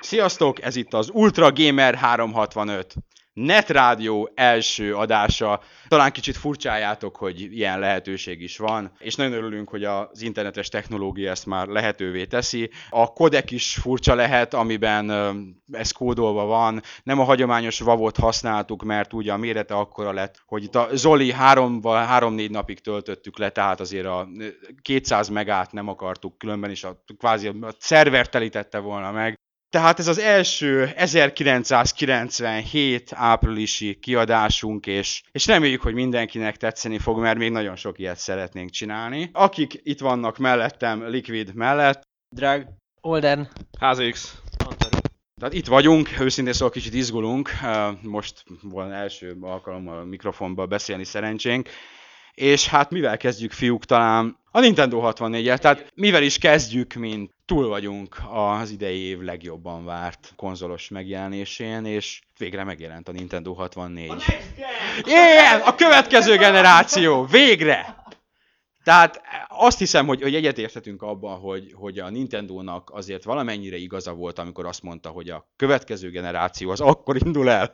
Sziasztok, ez itt az Ultra Gamer 365 Netrádió első adása. Talán kicsit furcsájátok, hogy ilyen lehetőség is van, és nagyon örülünk, hogy az internetes technológia ezt már lehetővé teszi. A kodek is furcsa lehet, amiben ez kódolva van. Nem a hagyományos vavot használtuk, mert ugye a mérete akkora lett, hogy itt a Zoli három-négy napig töltöttük le, tehát azért a 200 megát nem akartuk, különben is a kvázi a szerver telítette volna meg. Tehát ez az első 1997 áprilisi kiadásunk, és, és reméljük, hogy mindenkinek tetszeni fog, mert még nagyon sok ilyet szeretnénk csinálni. Akik itt vannak mellettem, Liquid mellett. Drag. Olden. HZX. Tehát itt vagyunk, őszintén szóval kicsit izgulunk, most van első alkalommal a mikrofonba beszélni szerencsénk, és hát mivel kezdjük fiúk talán a Nintendo 64-el, tehát mivel is kezdjük, mint túl vagyunk az idei év legjobban várt konzolos megjelenésén, és végre megjelent a Nintendo 64. A yeah, a következő generáció, végre! Tehát azt hiszem, hogy, hogy egyetérthetünk abban, hogy, hogy a Nintendo-nak azért valamennyire igaza volt, amikor azt mondta, hogy a következő generáció az akkor indul el,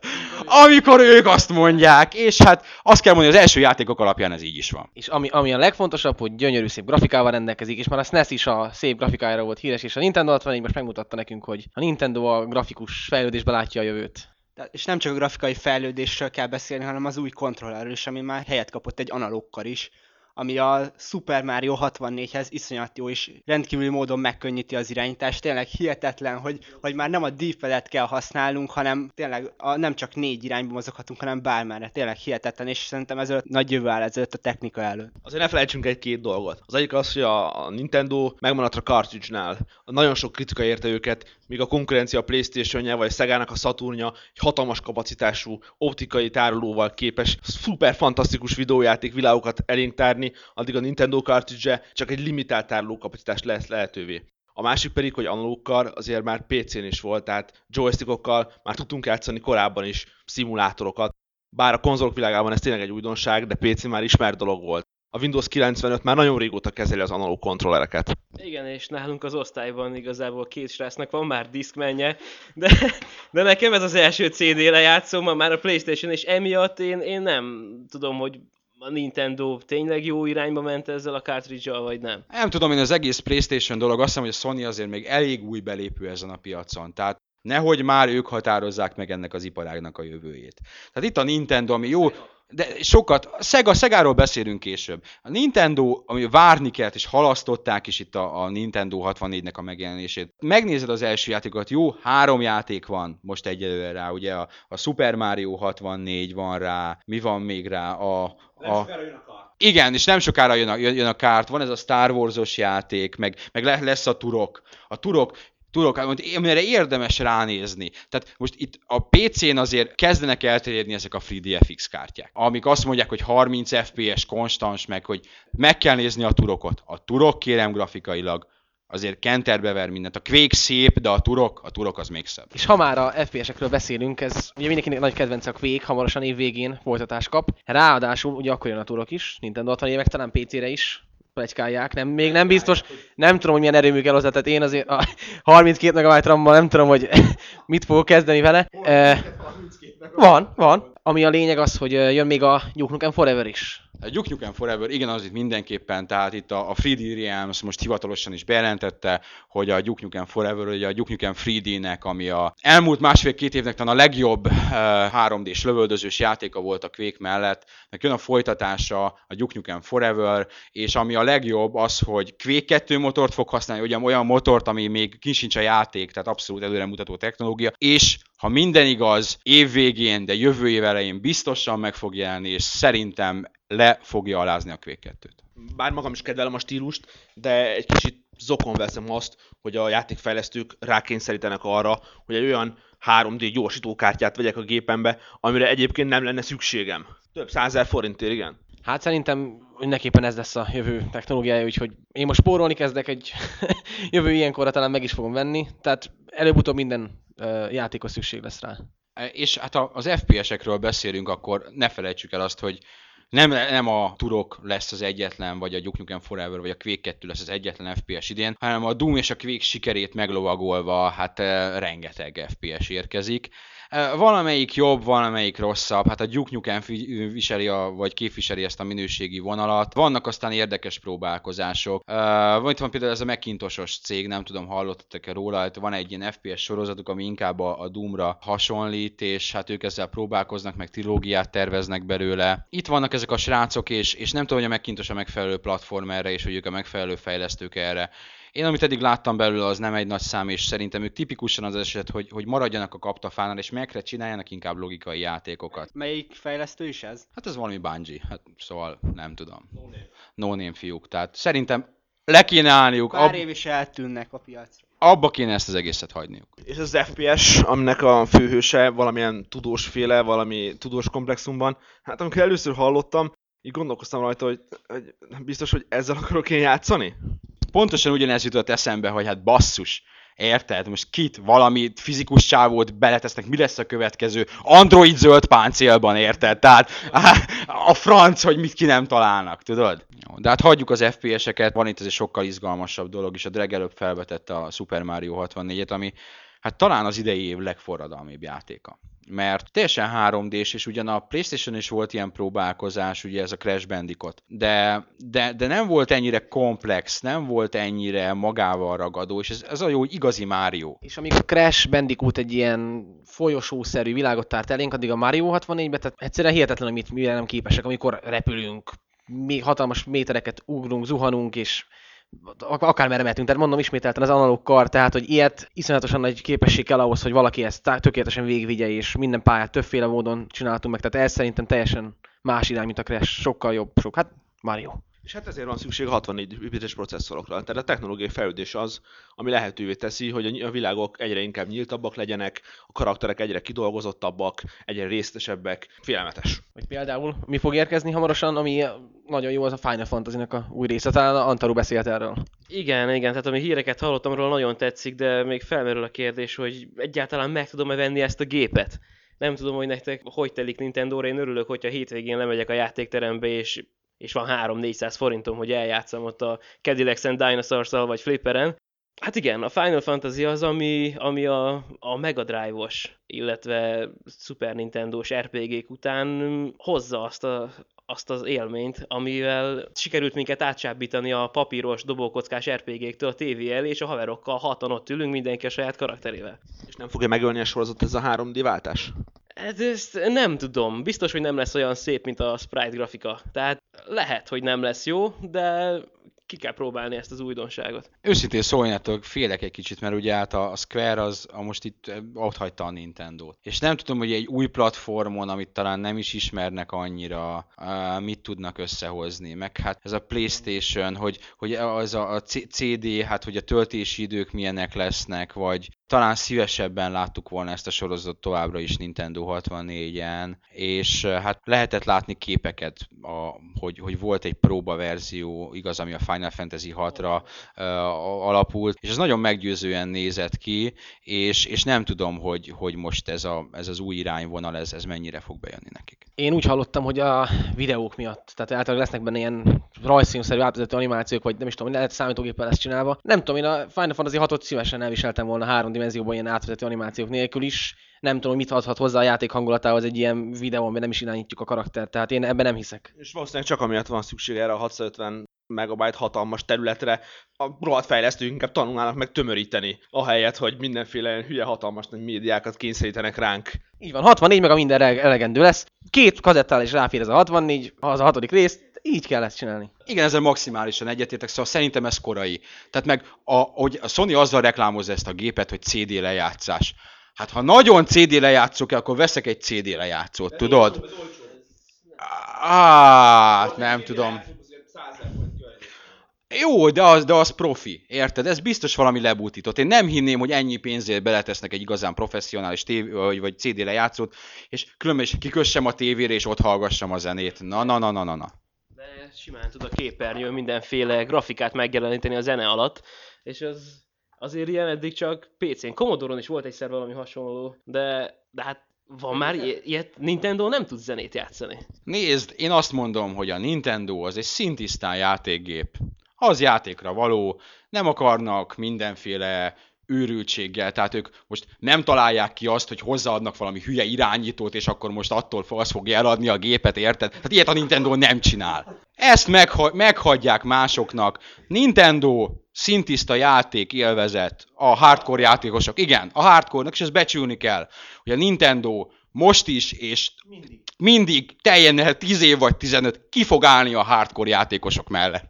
amikor ők azt mondják, és hát azt kell mondani, az első játékok alapján ez így is van. És ami, ami a legfontosabb, hogy gyönyörű szép grafikával rendelkezik, és már a SNES is a szép grafikájára volt híres, és a Nintendo 64 most megmutatta nekünk, hogy a Nintendo a grafikus fejlődésbe látja a jövőt. És nem csak a grafikai fejlődésről kell beszélni, hanem az új kontrollerről is, ami már helyet kapott egy analókkal is ami a Super Mario 64-hez iszonyat jó, és rendkívüli módon megkönnyíti az irányítást. Tényleg hihetetlen, hogy, hogy már nem a d kell használnunk, hanem tényleg a, nem csak négy irányba mozoghatunk, hanem bármárra. Tényleg hihetetlen, és szerintem ez nagy jövő áll ezelőtt a technika előtt. Azért ne felejtsünk egy-két dolgot. Az egyik az, hogy a, Nintendo megmaradt a cartridge-nál. Nagyon sok kritika érte őket, míg a konkurencia a Playstation-je vagy a Sega-nak a Saturnja egy hatalmas kapacitású optikai tárolóval képes szuper fantasztikus videójáték világokat elénk tárni, addig a Nintendo cartridge csak egy limitált tárolókapacitást lesz lehetővé. A másik pedig, hogy analókkal azért már PC-n is volt, tehát joystickokkal már tudtunk játszani korábban is szimulátorokat. Bár a konzolok világában ez tényleg egy újdonság, de PC már ismert dolog volt a Windows 95 már nagyon régóta kezeli az analóg kontrollereket. Igen, és nálunk az osztályban igazából két srácnak van már diszkmenje, de, de nekem ez az első CD lejátszom, már a Playstation, és emiatt én, én nem tudom, hogy a Nintendo tényleg jó irányba ment ezzel a cartridge vagy nem? Nem tudom, én az egész Playstation dolog, azt hiszem, hogy a Sony azért még elég új belépő ezen a piacon. Tehát nehogy már ők határozzák meg ennek az iparágnak a jövőjét. Tehát itt a Nintendo, ami jó, de sokat, Sega, Segáról beszélünk később. A Nintendo, ami várni kellett, és halasztották is itt a, a Nintendo 64-nek a megjelenését. Megnézed az első játékot, jó, három játék van most egyelőre rá, ugye a, a Super Mario 64 van rá, mi van még rá, a... a igen, és nem sokára jön a, jön a kárt, van ez a Star Wars-os játék, meg, meg lesz a turok. A turok, tudok, amire érdemes ránézni. Tehát most itt a PC-n azért kezdenek elterjedni ezek a FreeDFX kártyák, amik azt mondják, hogy 30 FPS konstans, meg hogy meg kell nézni a turokot. A turok kérem grafikailag azért kenterbe ver mindent. A Quake szép, de a turok, a turok az még szebb. És ha már a FPS-ekről beszélünk, ez ugye mindenkinek nagy kedvence a Quake, hamarosan év végén folytatás kap. Ráadásul ugye akkor jön a turok is, Nintendo 60 évek, talán PC-re is, plegykálják, nem, még nem biztos, nem tudom, hogy milyen erőmű kell hozzá, tehát én azért a 32 MB RAM-mal nem tudom, hogy mit fogok kezdeni vele. Van, van. Ami a lényeg az, hogy jön még a Duke Nukem Forever is. Duke Nukem Forever, igen, az itt mindenképpen, tehát itt a, a 3D Realms most hivatalosan is bejelentette, hogy a Duke Nukem Forever, ugye a Duke Nukem 3D-nek, ami a elmúlt másfél-két évnek talán a legjobb uh, 3D-s lövöldözős játéka volt a Quake mellett, meg jön a folytatása, a Duke Nukem Forever, és ami a legjobb az, hogy Quake 2 motort fog használni, ugye olyan motort, ami még kincs a játék, tehát abszolút előremutató technológia, és ha minden igaz, év végén, de jövő év elején biztosan meg fog jelenni, és szerintem le fogja alázni a Quake 2-t. Bár magam is kedvelem a stílust, de egy kicsit zokon veszem azt, hogy a játékfejlesztők rákényszerítenek arra, hogy egy olyan 3D gyorsítókártyát vegyek a gépembe, amire egyébként nem lenne szükségem. Több százer forintért, igen. Hát szerintem mindenképpen ez lesz a jövő technológiája, úgyhogy én most spórolni kezdek egy jövő ilyenkorra talán meg is fogom venni, tehát előbb-utóbb minden uh, játékos szükség lesz rá. E, És hát ha az FPS-ekről beszélünk, akkor ne felejtsük el azt, hogy nem, nem a Turok lesz az egyetlen, vagy a Duke Nukem Forever, vagy a Quake 2 lesz az egyetlen FPS idén, hanem a Doom és a Quake sikerét meglovagolva, hát eh, rengeteg FPS érkezik. Valamelyik jobb, valamelyik rosszabb, hát a Duke Nukem viseli, a, vagy képviseli ezt a minőségi vonalat. Vannak aztán érdekes próbálkozások. Van itt van például ez a Macintosos cég, nem tudom, hallottatok-e róla, van egy ilyen FPS sorozatuk, ami inkább a, a Doomra hasonlít, és hát ők ezzel próbálkoznak, meg trilógiát terveznek belőle. Itt vannak ezek a srácok, és, és nem tudom, hogy a Macintosh a megfelelő platform erre, és hogy ők a megfelelő fejlesztők erre. Én amit eddig láttam belőle, az nem egy nagy szám, és szerintem ők tipikusan az eset, hogy, hogy maradjanak a kaptafánál, és megre csináljanak inkább logikai játékokat. Melyik fejlesztő is ez? Hát ez valami Bungie, hát szóval nem tudom. No name fiúk, tehát szerintem le kéne állniuk, Pár ab, év is eltűnnek a piacra. abba kéne ezt az egészet hagyniuk. És az FPS, aminek a főhőse valamilyen tudós féle, valami tudós komplexumban, hát amikor először hallottam, így gondolkoztam rajta, hogy, hogy biztos, hogy ezzel akarok én játszani? Pontosan ugyanez jutott eszembe, hogy hát basszus, Érted? Most kit, valami fizikus csávót beletesznek, mi lesz a következő? Android zöld páncélban, érted? Tehát a franc, hogy mit ki nem találnak, tudod? Jó, de hát hagyjuk az FPS-eket, van itt ez egy sokkal izgalmasabb dolog, és a Dreg előbb felvetette a Super Mario 64-et, ami hát talán az idei év legforradalmibb játéka. Mert teljesen 3D-s, és ugyan a Playstation is volt ilyen próbálkozás, ugye ez a Crash Bandicoot, de, de, de nem volt ennyire komplex, nem volt ennyire magával ragadó, és ez, ez a jó igazi Mario. És amikor Crash Bandicoot egy ilyen folyosószerű világot tárt elénk, addig a Mario 64-be, tehát egyszerűen hihetetlen, hogy mit, mire nem képesek, amikor repülünk, mi hatalmas métereket ugrunk, zuhanunk, és akármerre mehetünk. Tehát mondom ismételten az analóg kar, tehát hogy ilyet iszonyatosan nagy képesség kell ahhoz, hogy valaki ezt tökéletesen végigvigye, és minden pályát többféle módon csináltunk meg. Tehát ez szerintem teljesen más irány, mint a Crash, sokkal jobb, sok. Hát Mario. És hát ezért van szükség a 64 bites processzorokra. Tehát a technológiai fejlődés az, ami lehetővé teszi, hogy a világok egyre inkább nyíltabbak legyenek, a karakterek egyre kidolgozottabbak, egyre részletesebbek. Félelmetes. Vagy például mi fog érkezni hamarosan, ami nagyon jó, az a Final Fantasy-nek a új része. Talán Antaru beszélt erről. Igen, igen, tehát ami híreket hallottam róla nagyon tetszik, de még felmerül a kérdés, hogy egyáltalán meg tudom-e venni ezt a gépet. Nem tudom, hogy nektek hogy telik Nintendo-ra, én örülök, hogyha hétvégén lemegyek a játékterembe, és, és van 3-400 forintom, hogy eljátszam ott a Cadillacs and dinosaurs vagy Flipperen. Hát igen, a Final Fantasy az, ami, ami a, a Mega Drive-os, illetve Super Nintendo-s RPG-k után hozza azt a, azt az élményt, amivel sikerült minket átsábítani a papíros, dobókockás RPG-któl a tévé elé, és a haverokkal hatan ott ülünk, mindenki a saját karakterével. És nem fogja megölni a sorozat ez a 3D váltás? Hát ezt nem tudom. Biztos, hogy nem lesz olyan szép, mint a sprite grafika. Tehát lehet, hogy nem lesz jó, de ki kell próbálni ezt az újdonságot. Őszintén szóljatok, félek egy kicsit, mert ugye hát a, Square az a most itt ott hagyta a Nintendo-t. És nem tudom, hogy egy új platformon, amit talán nem is ismernek annyira, mit tudnak összehozni. Meg hát ez a Playstation, hogy, hogy az a, a CD, hát hogy a töltési idők milyenek lesznek, vagy talán szívesebben láttuk volna ezt a sorozatot továbbra is Nintendo 64-en, és hát lehetett látni képeket, a, hogy, hogy volt egy próba verzió, igaz, ami a Final Fantasy 6-ra uh, alapult, és ez nagyon meggyőzően nézett ki, és, és nem tudom, hogy, hogy most ez, a, ez az új irányvonal, ez, ez mennyire fog bejönni nekik. Én úgy hallottam, hogy a videók miatt, tehát általában lesznek benne ilyen rajzfilmszerű átvezető animációk, vagy nem is tudom, lehet számítógéppel lesz csinálva. Nem tudom, én a Final Fantasy 6-ot szívesen elviseltem volna három dimenzióban ilyen átvezető animációk nélkül is. Nem tudom, mit adhat hozzá a játék hangulatához egy ilyen videó, amiben nem is irányítjuk a karaktert, tehát én ebben nem hiszek. És valószínűleg csak amiatt van szükség erre a 650 megabyte hatalmas területre, a rohadt fejlesztők inkább tanulnának meg tömöríteni, ahelyett, hogy mindenféle hülye hatalmas nagy médiákat kényszerítenek ránk. Így van, 64 meg a minden ele- elegendő lesz. Két kazettál is ráfér ez a 64, az a hatodik rész, így kell ezt csinálni. Igen, ezzel maximálisan egyetértek, szóval szerintem ez korai. Tehát meg, a, hogy a Sony azzal reklámozza ezt a gépet, hogy CD lejátszás. Hát ha nagyon CD lejátszó kell, akkor veszek egy CD lejátszót, tudod? Á, nem tudom. Jó, de az, de az profi, érted? Ez biztos valami lebutított. Én nem hinném, hogy ennyi pénzért beletesznek egy igazán professzionális tév, vagy, vagy CD lejátszót, és különben is kikössem a tévére, és ott hallgassam a zenét. Na, na, na, na, na, na. De simán tud a képernyőn mindenféle grafikát megjeleníteni a zene alatt, és az azért ilyen eddig csak PC-n. Commodore-on is volt egyszer valami hasonló, de, de hát van már ilyet, Nintendo nem tud zenét játszani. Nézd, én azt mondom, hogy a Nintendo az egy szintisztán játékgép. Az játékra való, nem akarnak mindenféle őrültséggel, tehát ők most nem találják ki azt, hogy hozzáadnak valami hülye irányítót, és akkor most attól az fogja eladni a gépet, érted? Hát ilyet a Nintendo nem csinál. Ezt megha- meghagyják másoknak. Nintendo szintiszta játék élvezet a hardcore játékosok. Igen, a hardcore-nak, és ezt becsülni kell, hogy a Nintendo most is, és mindig, mindig teljen 10 év vagy 15, ki fog állni a hardcore játékosok mellett.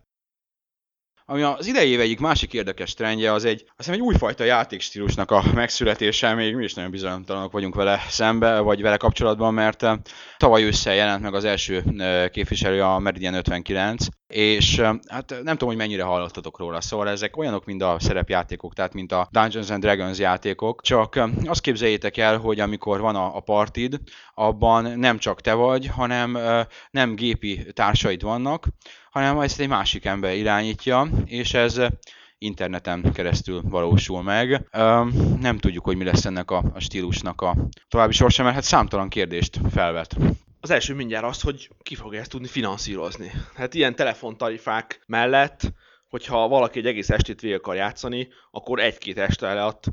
Ami az idei év egyik másik érdekes trendje, az egy, azt hiszem egy újfajta játékstílusnak a megszületése, még mi is nagyon bizonytalanok vagyunk vele szembe, vagy vele kapcsolatban, mert eh, tavaly ősszel jelent meg az első eh, képviselő a Meridian 59, és eh, hát nem tudom, hogy mennyire hallottatok róla, szóval ezek olyanok, mint a szerepjátékok, tehát mint a Dungeons and Dragons játékok, csak azt képzeljétek el, hogy amikor van a, a partid, abban nem csak te vagy, hanem nem gépi társaid vannak, hanem ezt egy másik ember irányítja, és ez interneten keresztül valósul meg. Nem tudjuk, hogy mi lesz ennek a stílusnak a további sorsa, mert hát számtalan kérdést felvet. Az első mindjárt az, hogy ki fogja ezt tudni finanszírozni. Hát ilyen telefontarifák mellett, hogyha valaki egy egész estét végig akar játszani, akkor egy-két este alatt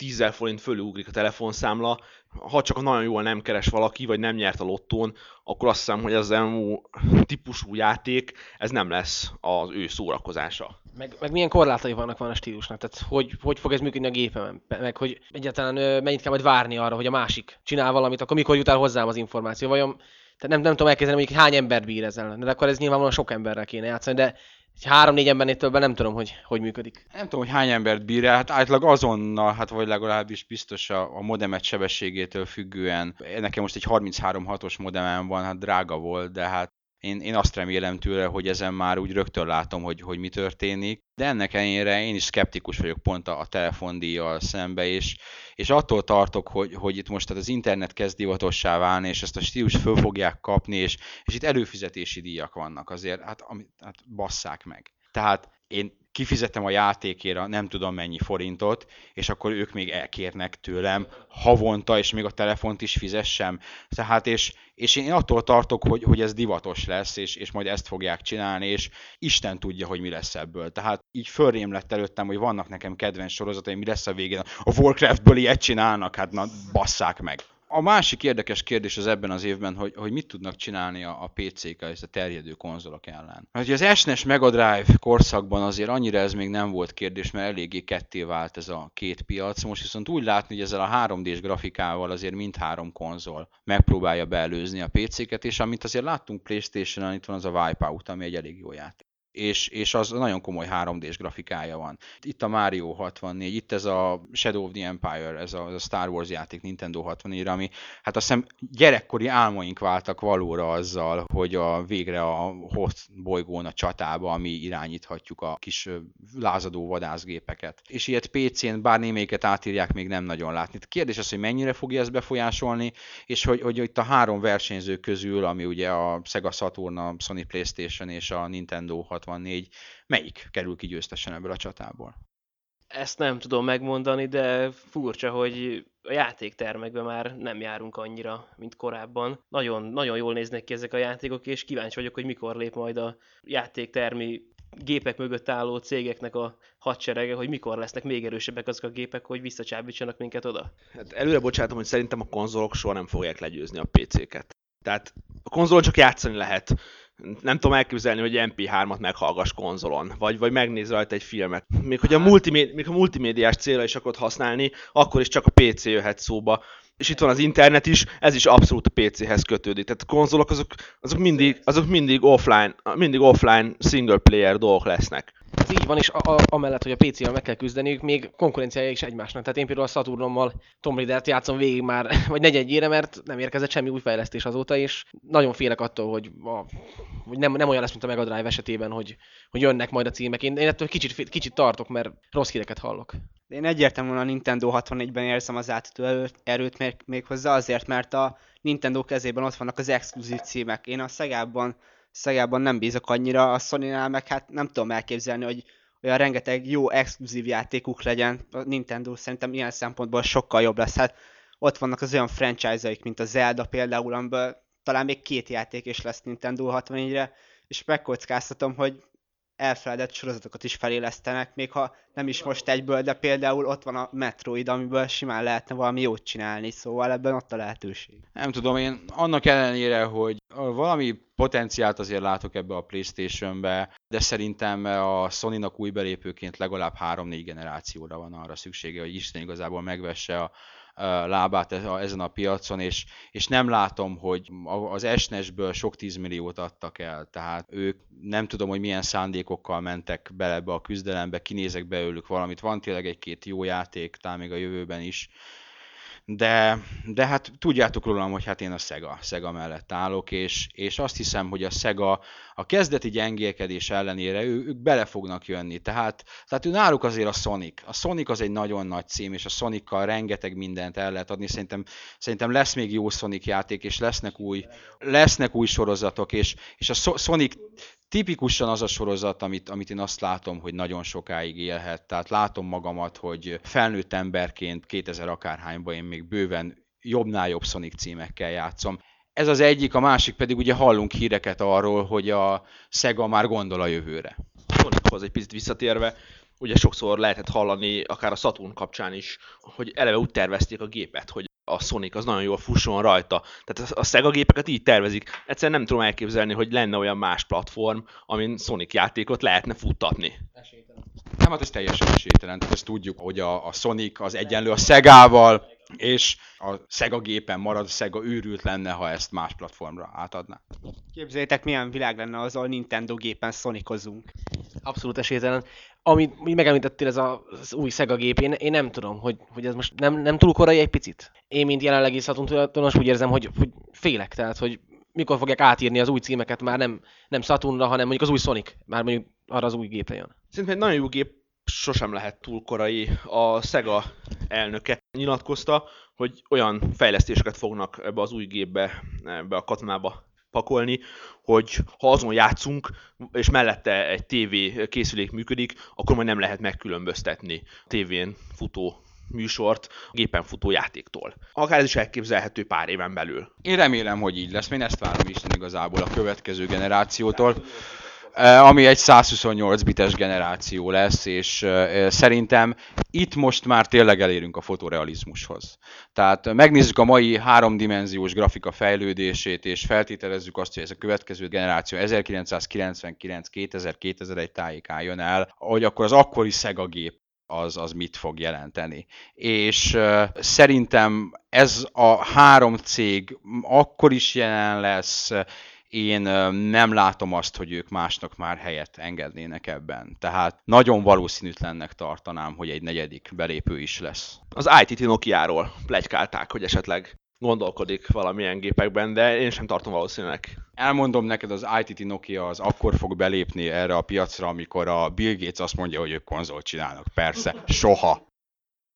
10 forint fölül ugrik a telefonszámla, ha csak nagyon jól nem keres valaki, vagy nem nyert a lottón, akkor azt hiszem, hogy ez MMO típusú játék, ez nem lesz az ő szórakozása. Meg, meg milyen korlátai vannak van a stílusnak, tehát hogy, hogy fog ez működni a gépemen, meg hogy egyáltalán mennyit kell majd várni arra, hogy a másik csinál valamit, akkor mikor jut el hozzám az információ, vajon, tehát nem, nem tudom elképzelni, hogy hány ember bír ezzel, de akkor ez nyilvánvalóan sok emberrel kéne játszani, de egy három-négy embernél többen nem tudom, hogy hogy működik. Nem tudom, hogy hány embert bír hát átlag azonnal, hát vagy legalábbis biztos a, a modemet sebességétől függően. Nekem most egy 33.6-os modemem van, hát drága volt, de hát én, én azt remélem tőle, hogy ezen már úgy rögtön látom, hogy, hogy mi történik. De ennek ellenére én is szkeptikus vagyok pont a, a telefondíjjal szembe, és, és attól tartok, hogy, hogy itt most tehát az internet kezd divatossá válni, és ezt a stílus föl fogják kapni, és, és itt előfizetési díjak vannak azért, hát, ami, hát basszák meg. Tehát én kifizetem a játékére nem tudom mennyi forintot, és akkor ők még elkérnek tőlem havonta, és még a telefont is fizessem. Tehát, és, és én attól tartok, hogy, hogy ez divatos lesz, és, és majd ezt fogják csinálni, és Isten tudja, hogy mi lesz ebből. Tehát így fölrém lett előttem, hogy vannak nekem kedvenc sorozataim, mi lesz a végén. A Warcraftből ilyet csinálnak, hát na, basszák meg. A másik érdekes kérdés az ebben az évben, hogy, hogy mit tudnak csinálni a, a PC-kel és a terjedő konzolok ellen. Hát ugye az SNES Mega Drive korszakban azért annyira ez még nem volt kérdés, mert eléggé ketté vált ez a két piac. Most viszont úgy látni, hogy ezzel a 3D-s grafikával azért mindhárom konzol megpróbálja beelőzni a PC-ket, és amit azért láttunk Playstation-on, itt van az a Wipeout, ami egy elég jó játék és, és az nagyon komoly 3D-s grafikája van. Itt a Mario 64, itt ez a Shadow of the Empire, ez a, ez a Star Wars játék Nintendo 64 ami hát azt hiszem gyerekkori álmaink váltak valóra azzal, hogy a végre a Hoth bolygón a csatába, mi irányíthatjuk a kis lázadó vadászgépeket. És ilyet PC-n, bár némelyiket átírják, még nem nagyon látni. A kérdés az, hogy mennyire fogja ezt befolyásolni, és hogy, hogy itt a három versenyző közül, ami ugye a Sega Saturn, a Sony Playstation és a Nintendo 64, melyik kerül ki győztesen ebből a csatából? Ezt nem tudom megmondani, de furcsa, hogy a játéktermekben már nem járunk annyira, mint korábban. Nagyon, nagyon jól néznek ki ezek a játékok, és kíváncsi vagyok, hogy mikor lép majd a játéktermi gépek mögött álló cégeknek a hadserege, hogy mikor lesznek még erősebbek azok a gépek, hogy visszacsábítsanak minket oda. Hát előre bocsátom, hogy szerintem a konzolok soha nem fogják legyőzni a PC-ket. Tehát a konzolon csak játszani lehet. Nem tudom elképzelni, hogy MP3-at meghallgass konzolon, vagy, vagy megnéz rajta egy filmet. Még hogy a, multimédi, még a multimédiás célra is akarod használni, akkor is csak a PC jöhet szóba. És itt van az internet is, ez is abszolút a PC-hez kötődik. Tehát a konzolok azok, azok, mindig, azok mindig offline, mindig offline single player dolgok lesznek. Ez így van, és a, a, amellett, hogy a PC-vel meg kell küzdeniük, még konkurenciája is egymásnak. Tehát én például a Saturnommal Tom Raider-t játszom végig már, vagy negyedjére, mert nem érkezett semmi új fejlesztés azóta, és nagyon félek attól, hogy, a, hogy nem, nem olyan lesz, mint a Mega Drive esetében, hogy, hogy jönnek majd a címek. Én, én ettől kicsit, kicsit tartok, mert rossz híreket hallok. Én egyértelműen a Nintendo 64-ben érzem az átütő erőt még, még hozzá azért, mert a Nintendo kezében ott vannak az exkluzív címek. Én a Szegában, Szegában nem bízok annyira, a sony meg hát nem tudom elképzelni, hogy olyan rengeteg jó exkluzív játékuk legyen. A Nintendo szerintem ilyen szempontból sokkal jobb lesz. Hát ott vannak az olyan franchise-aik, mint a Zelda például, amiből talán még két játék is lesz Nintendo 64-re, és megkockáztatom, hogy elfeledett sorozatokat is felélesztenek, még ha nem is most egyből, de például ott van a Metroid, amiből simán lehetne valami jót csinálni, szóval ebben ott a lehetőség. Nem tudom, én annak ellenére, hogy valami potenciált azért látok ebbe a Playstation-be, de szerintem a Sony-nak új belépőként legalább 3-4 generációra van arra szüksége, hogy Isten igazából megvesse a, lábát ezen a piacon, és, és nem látom, hogy az esnesből sok tízmilliót adtak el, tehát ők nem tudom, hogy milyen szándékokkal mentek bele ebbe a küzdelembe, kinézek belőlük valamit, van tényleg egy-két jó játék, talán még a jövőben is, de, de hát tudjátok rólam, hogy hát én a Sega, Sega mellett állok, és, és azt hiszem, hogy a Sega a kezdeti gyengélkedés ellenére ő, ők bele fognak jönni. Tehát, tehát ő náluk azért a Sonic. A Sonic az egy nagyon nagy cím, és a Sonic-kal rengeteg mindent el lehet adni. Szerintem, szerintem lesz még jó Sonic játék, és lesznek új, lesznek új sorozatok, és, és a Sonic tipikusan az a sorozat, amit, amit én azt látom, hogy nagyon sokáig élhet. Tehát látom magamat, hogy felnőtt emberként 2000 akárhányban én még bőven jobbnál jobb Sonic címekkel játszom. Ez az egyik, a másik pedig ugye hallunk híreket arról, hogy a Sega már gondol a jövőre. Sonichoz egy picit visszatérve, ugye sokszor lehetett hallani, akár a Saturn kapcsán is, hogy eleve úgy tervezték a gépet, hogy a Sonic az nagyon jól fusson rajta. Tehát a Sega gépeket így tervezik. Egyszerűen nem tudom elképzelni, hogy lenne olyan más platform, amin Sonic játékot lehetne futtatni. Nem, hát ez teljesen esélytelen. Ezt tudjuk, hogy a, a Sonic az egyenlő a Szegával, és a Sega gépen marad, a Sega őrült lenne, ha ezt más platformra átadná. Képzeljétek, milyen világ lenne az, ahol Nintendo gépen szonikozunk. Abszolút esélytelen. Amit megemlítettél, ez a, az új Sega gép, én, én nem tudom, hogy, hogy ez most nem, nem túl korai egy picit. Én, mint jelenlegi Saturn tulajdonos úgy érzem, hogy, hogy félek, tehát, hogy mikor fogják átírni az új címeket, már nem, nem Saturnra, hanem mondjuk az új Sonic, már mondjuk arra az új gépre jön. Szerintem egy nagyon jó gép sosem lehet túl korai. A Sega elnöke nyilatkozta, hogy olyan fejlesztéseket fognak ebbe az új gépbe, ebbe a katonába pakolni, hogy ha azon játszunk, és mellette egy TV készülék működik, akkor majd nem lehet megkülönböztetni tévén futó műsort a gépen futó játéktól. Akár ez is elképzelhető pár éven belül. Én remélem, hogy így lesz. Én ezt várom is igazából a következő generációtól. Ami egy 128 bites generáció lesz, és szerintem itt most már tényleg elérünk a fotorealizmushoz. Tehát megnézzük a mai háromdimenziós grafika fejlődését, és feltételezzük azt, hogy ez a következő generáció 1999-2000-2001 tájékán jön el, hogy akkor az akkori Sega gép az, az mit fog jelenteni. És uh, szerintem ez a három cég akkor is jelen lesz, én nem látom azt, hogy ők másnak már helyet engednének ebben. Tehát nagyon valószínűtlennek tartanám, hogy egy negyedik belépő is lesz. Az ITT Nokia-ról plegykálták, hogy esetleg gondolkodik valamilyen gépekben, de én sem tartom valószínűleg. Elmondom neked, az ITT Nokia az akkor fog belépni erre a piacra, amikor a Bill Gates azt mondja, hogy ők konzolt csinálnak. Persze, soha.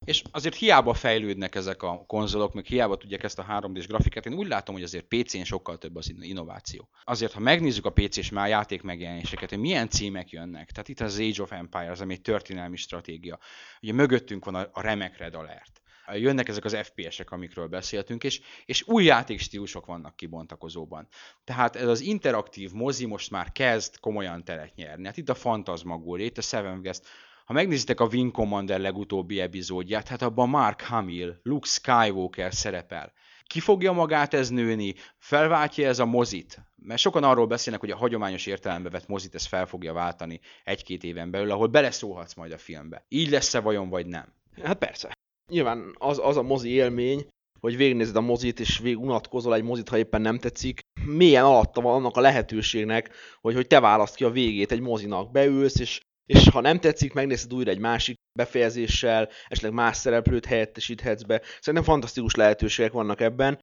És azért hiába fejlődnek ezek a konzolok, meg hiába tudják ezt a 3D-s grafikát, én úgy látom, hogy azért PC-n sokkal több az innováció. Azért, ha megnézzük a PC-s már játék megjelenéseket, hogy milyen címek jönnek, tehát itt az Age of Empires, ami egy történelmi stratégia. Ugye mögöttünk van a remek Red Alert. Jönnek ezek az FPS-ek, amikről beszéltünk, és, és új játékstílusok vannak kibontakozóban. Tehát ez az interaktív mozi most már kezd komolyan teret nyerni. Hát itt a Fantasmagoria, itt a Seven West, ha megnézitek a Wing Commander legutóbbi epizódját, hát abban Mark Hamill, Luke Skywalker szerepel. Ki fogja magát ez nőni? Felváltja ez a mozit? Mert sokan arról beszélnek, hogy a hagyományos értelembe vett mozit ez fel fogja váltani egy-két éven belül, ahol beleszólhatsz majd a filmbe. Így lesz-e vajon, vagy nem? Hát persze. Nyilván az, az a mozi élmény, hogy végignézed a mozit, és végig unatkozol egy mozit, ha éppen nem tetszik. Milyen alatta van annak a lehetőségnek, hogy, hogy te választ ki a végét egy mozinak. Beülsz, és és ha nem tetszik, megnézed újra egy másik befejezéssel, esetleg más szereplőt helyettesíthetsz be. Szerintem fantasztikus lehetőségek vannak ebben.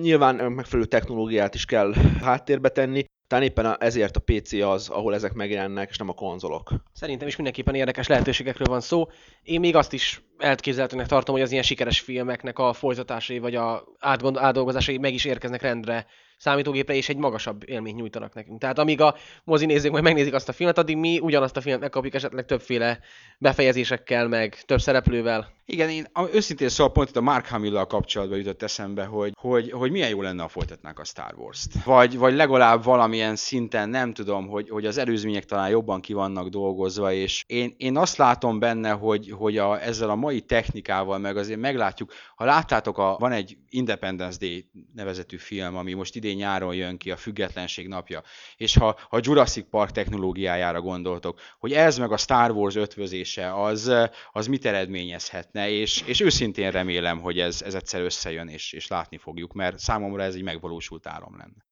Nyilván megfelelő technológiát is kell háttérbe tenni, talán éppen ezért a PC az, ahol ezek megjelennek, és nem a konzolok. Szerintem is mindenképpen érdekes lehetőségekről van szó. Én még azt is elképzelhetőnek tartom, hogy az ilyen sikeres filmeknek a folytatásai vagy a átgond- átdolgozásai meg is érkeznek rendre számítógépre, és egy magasabb élményt nyújtanak nekünk. Tehát amíg a mozinézők majd megnézik azt a filmet, addig mi ugyanazt a filmet megkapjuk esetleg többféle befejezésekkel, meg több szereplővel. Igen, én őszintén szóval pont itt a Mark Hamill-lal kapcsolatban jutott eszembe, hogy, hogy, hogy milyen jó lenne, ha folytatnák a Star Wars-t. Vagy, vagy legalább valamilyen szinten, nem tudom, hogy, hogy az előzmények talán jobban ki vannak dolgozva, és én, én azt látom benne, hogy, hogy a, ezzel a mai technikával, meg azért meglátjuk, ha láttátok, a, van egy Independence Day nevezetű film, ami most idén nyáron jön ki, a Függetlenség napja, és ha a Jurassic Park technológiájára gondoltok, hogy ez meg a Star Wars ötvözése, az, az mit eredményezhetne, és, és őszintén remélem, hogy ez, ez egyszer összejön, és, és látni fogjuk, mert számomra ez egy megvalósult álom lenne.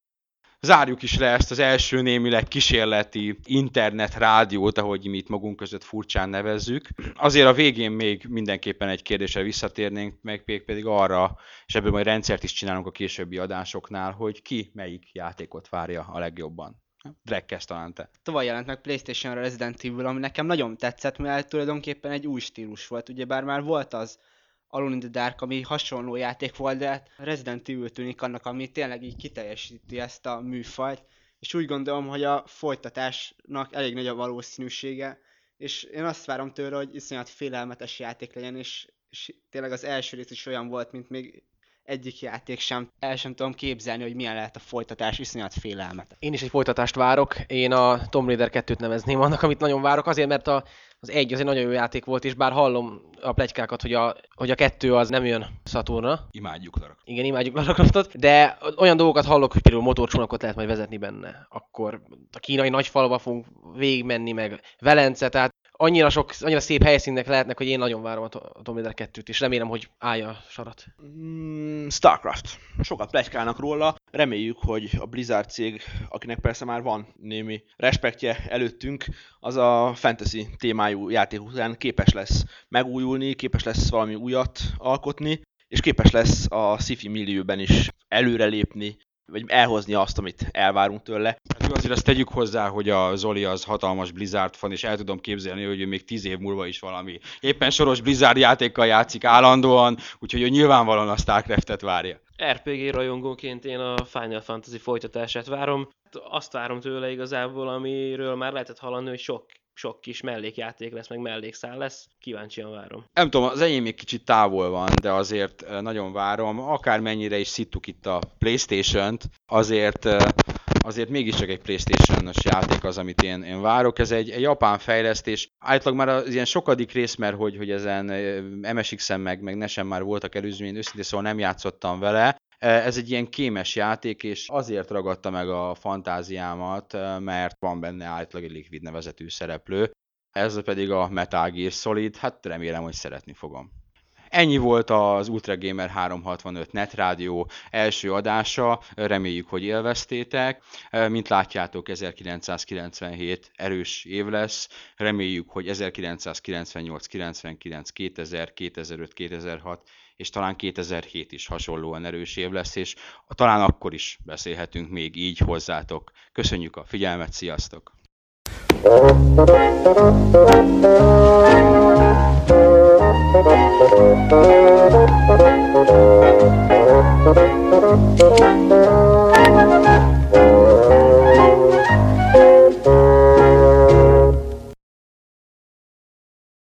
Zárjuk is le ezt az első némileg kísérleti internet rádiót, ahogy mi itt magunk között furcsán nevezzük. Azért a végén még mindenképpen egy kérdésre visszatérnénk, meg pedig arra, és ebből majd rendszert is csinálunk a későbbi adásoknál, hogy ki melyik játékot várja a legjobban. Drek kezd talán te. Tavaly jelent meg Playstation-ra Resident Evil, ami nekem nagyon tetszett, mert tulajdonképpen egy új stílus volt. Ugyebár már volt az Alone in the Dark, ami hasonló játék volt, de hát Resident Evil tűnik annak, ami tényleg így kiteljesíti ezt a műfajt. És úgy gondolom, hogy a folytatásnak elég nagy a valószínűsége, és én azt várom tőle, hogy iszonyat félelmetes játék legyen, és, és tényleg az első rész is olyan volt, mint még egyik játék sem. El sem tudom képzelni, hogy milyen lehet a folytatás, iszonyat félelmet. Én is egy folytatást várok. Én a Tomb Raider 2-t nevezném annak, amit nagyon várok, azért, mert a, az egy az egy nagyon jó játék volt, és bár hallom a plegykákat, hogy a, hogy a kettő az nem jön Saturnra, Imádjuk Lara. igen, imádjuk Lara Croftot, de olyan dolgokat hallok, hogy például motorcsónakot lehet majd vezetni benne. Akkor a kínai nagyfalba fogunk végigmenni, meg Velence, tehát annyira, sok, annyira szép helyszínek lehetnek, hogy én nagyon várom a To- a Tomb Raider 2-t, és remélem, hogy állja a sarat. Mm, Starcraft. Sokat plegykálnak róla. Reméljük, hogy a Blizzard cég, akinek persze már van némi respektje előttünk, az a fantasy témájú játék után képes lesz megújulni, képes lesz valami újat alkotni, és képes lesz a sci-fi millióben is előrelépni, vagy elhozni azt, amit elvárunk tőle. Hát jó, azért azt tegyük hozzá, hogy a Zoli az hatalmas Blizzard fan, és el tudom képzelni, hogy ő még tíz év múlva is valami éppen soros Blizzard játékkal játszik állandóan, úgyhogy ő nyilvánvalóan a Starcraftet várja. RPG rajongóként én a Final Fantasy folytatását várom. Azt várom tőle igazából, amiről már lehetett hallani, hogy sok, sok kis mellékjáték lesz, meg mellékszál lesz. Kíváncsian várom. Nem tudom, az enyém még kicsit távol van, de azért eh, nagyon várom. Akármennyire is szittuk itt a Playstation-t, azért, eh, azért mégiscsak egy Playstation-os játék az, amit én, én várok. Ez egy, egy japán fejlesztés. Általában már az ilyen sokadik rész, mert hogy, hogy ezen eh, MSX-en meg, meg Nesen már voltak előzmény, őszintén szóval nem játszottam vele. Ez egy ilyen kémes játék, és azért ragadta meg a fantáziámat, mert van benne általában egy Liquid nevezetű szereplő. Ez pedig a Metal Gear Solid, hát remélem, hogy szeretni fogom. Ennyi volt az Ultra Gamer 365 Net Rádió első adása, reméljük, hogy élveztétek. Mint látjátok, 1997 erős év lesz, reméljük, hogy 1998, 99, 2000, 2005, 2006 és talán 2007 is hasonlóan erős év lesz, és talán akkor is beszélhetünk még így hozzátok. Köszönjük a figyelmet, sziasztok!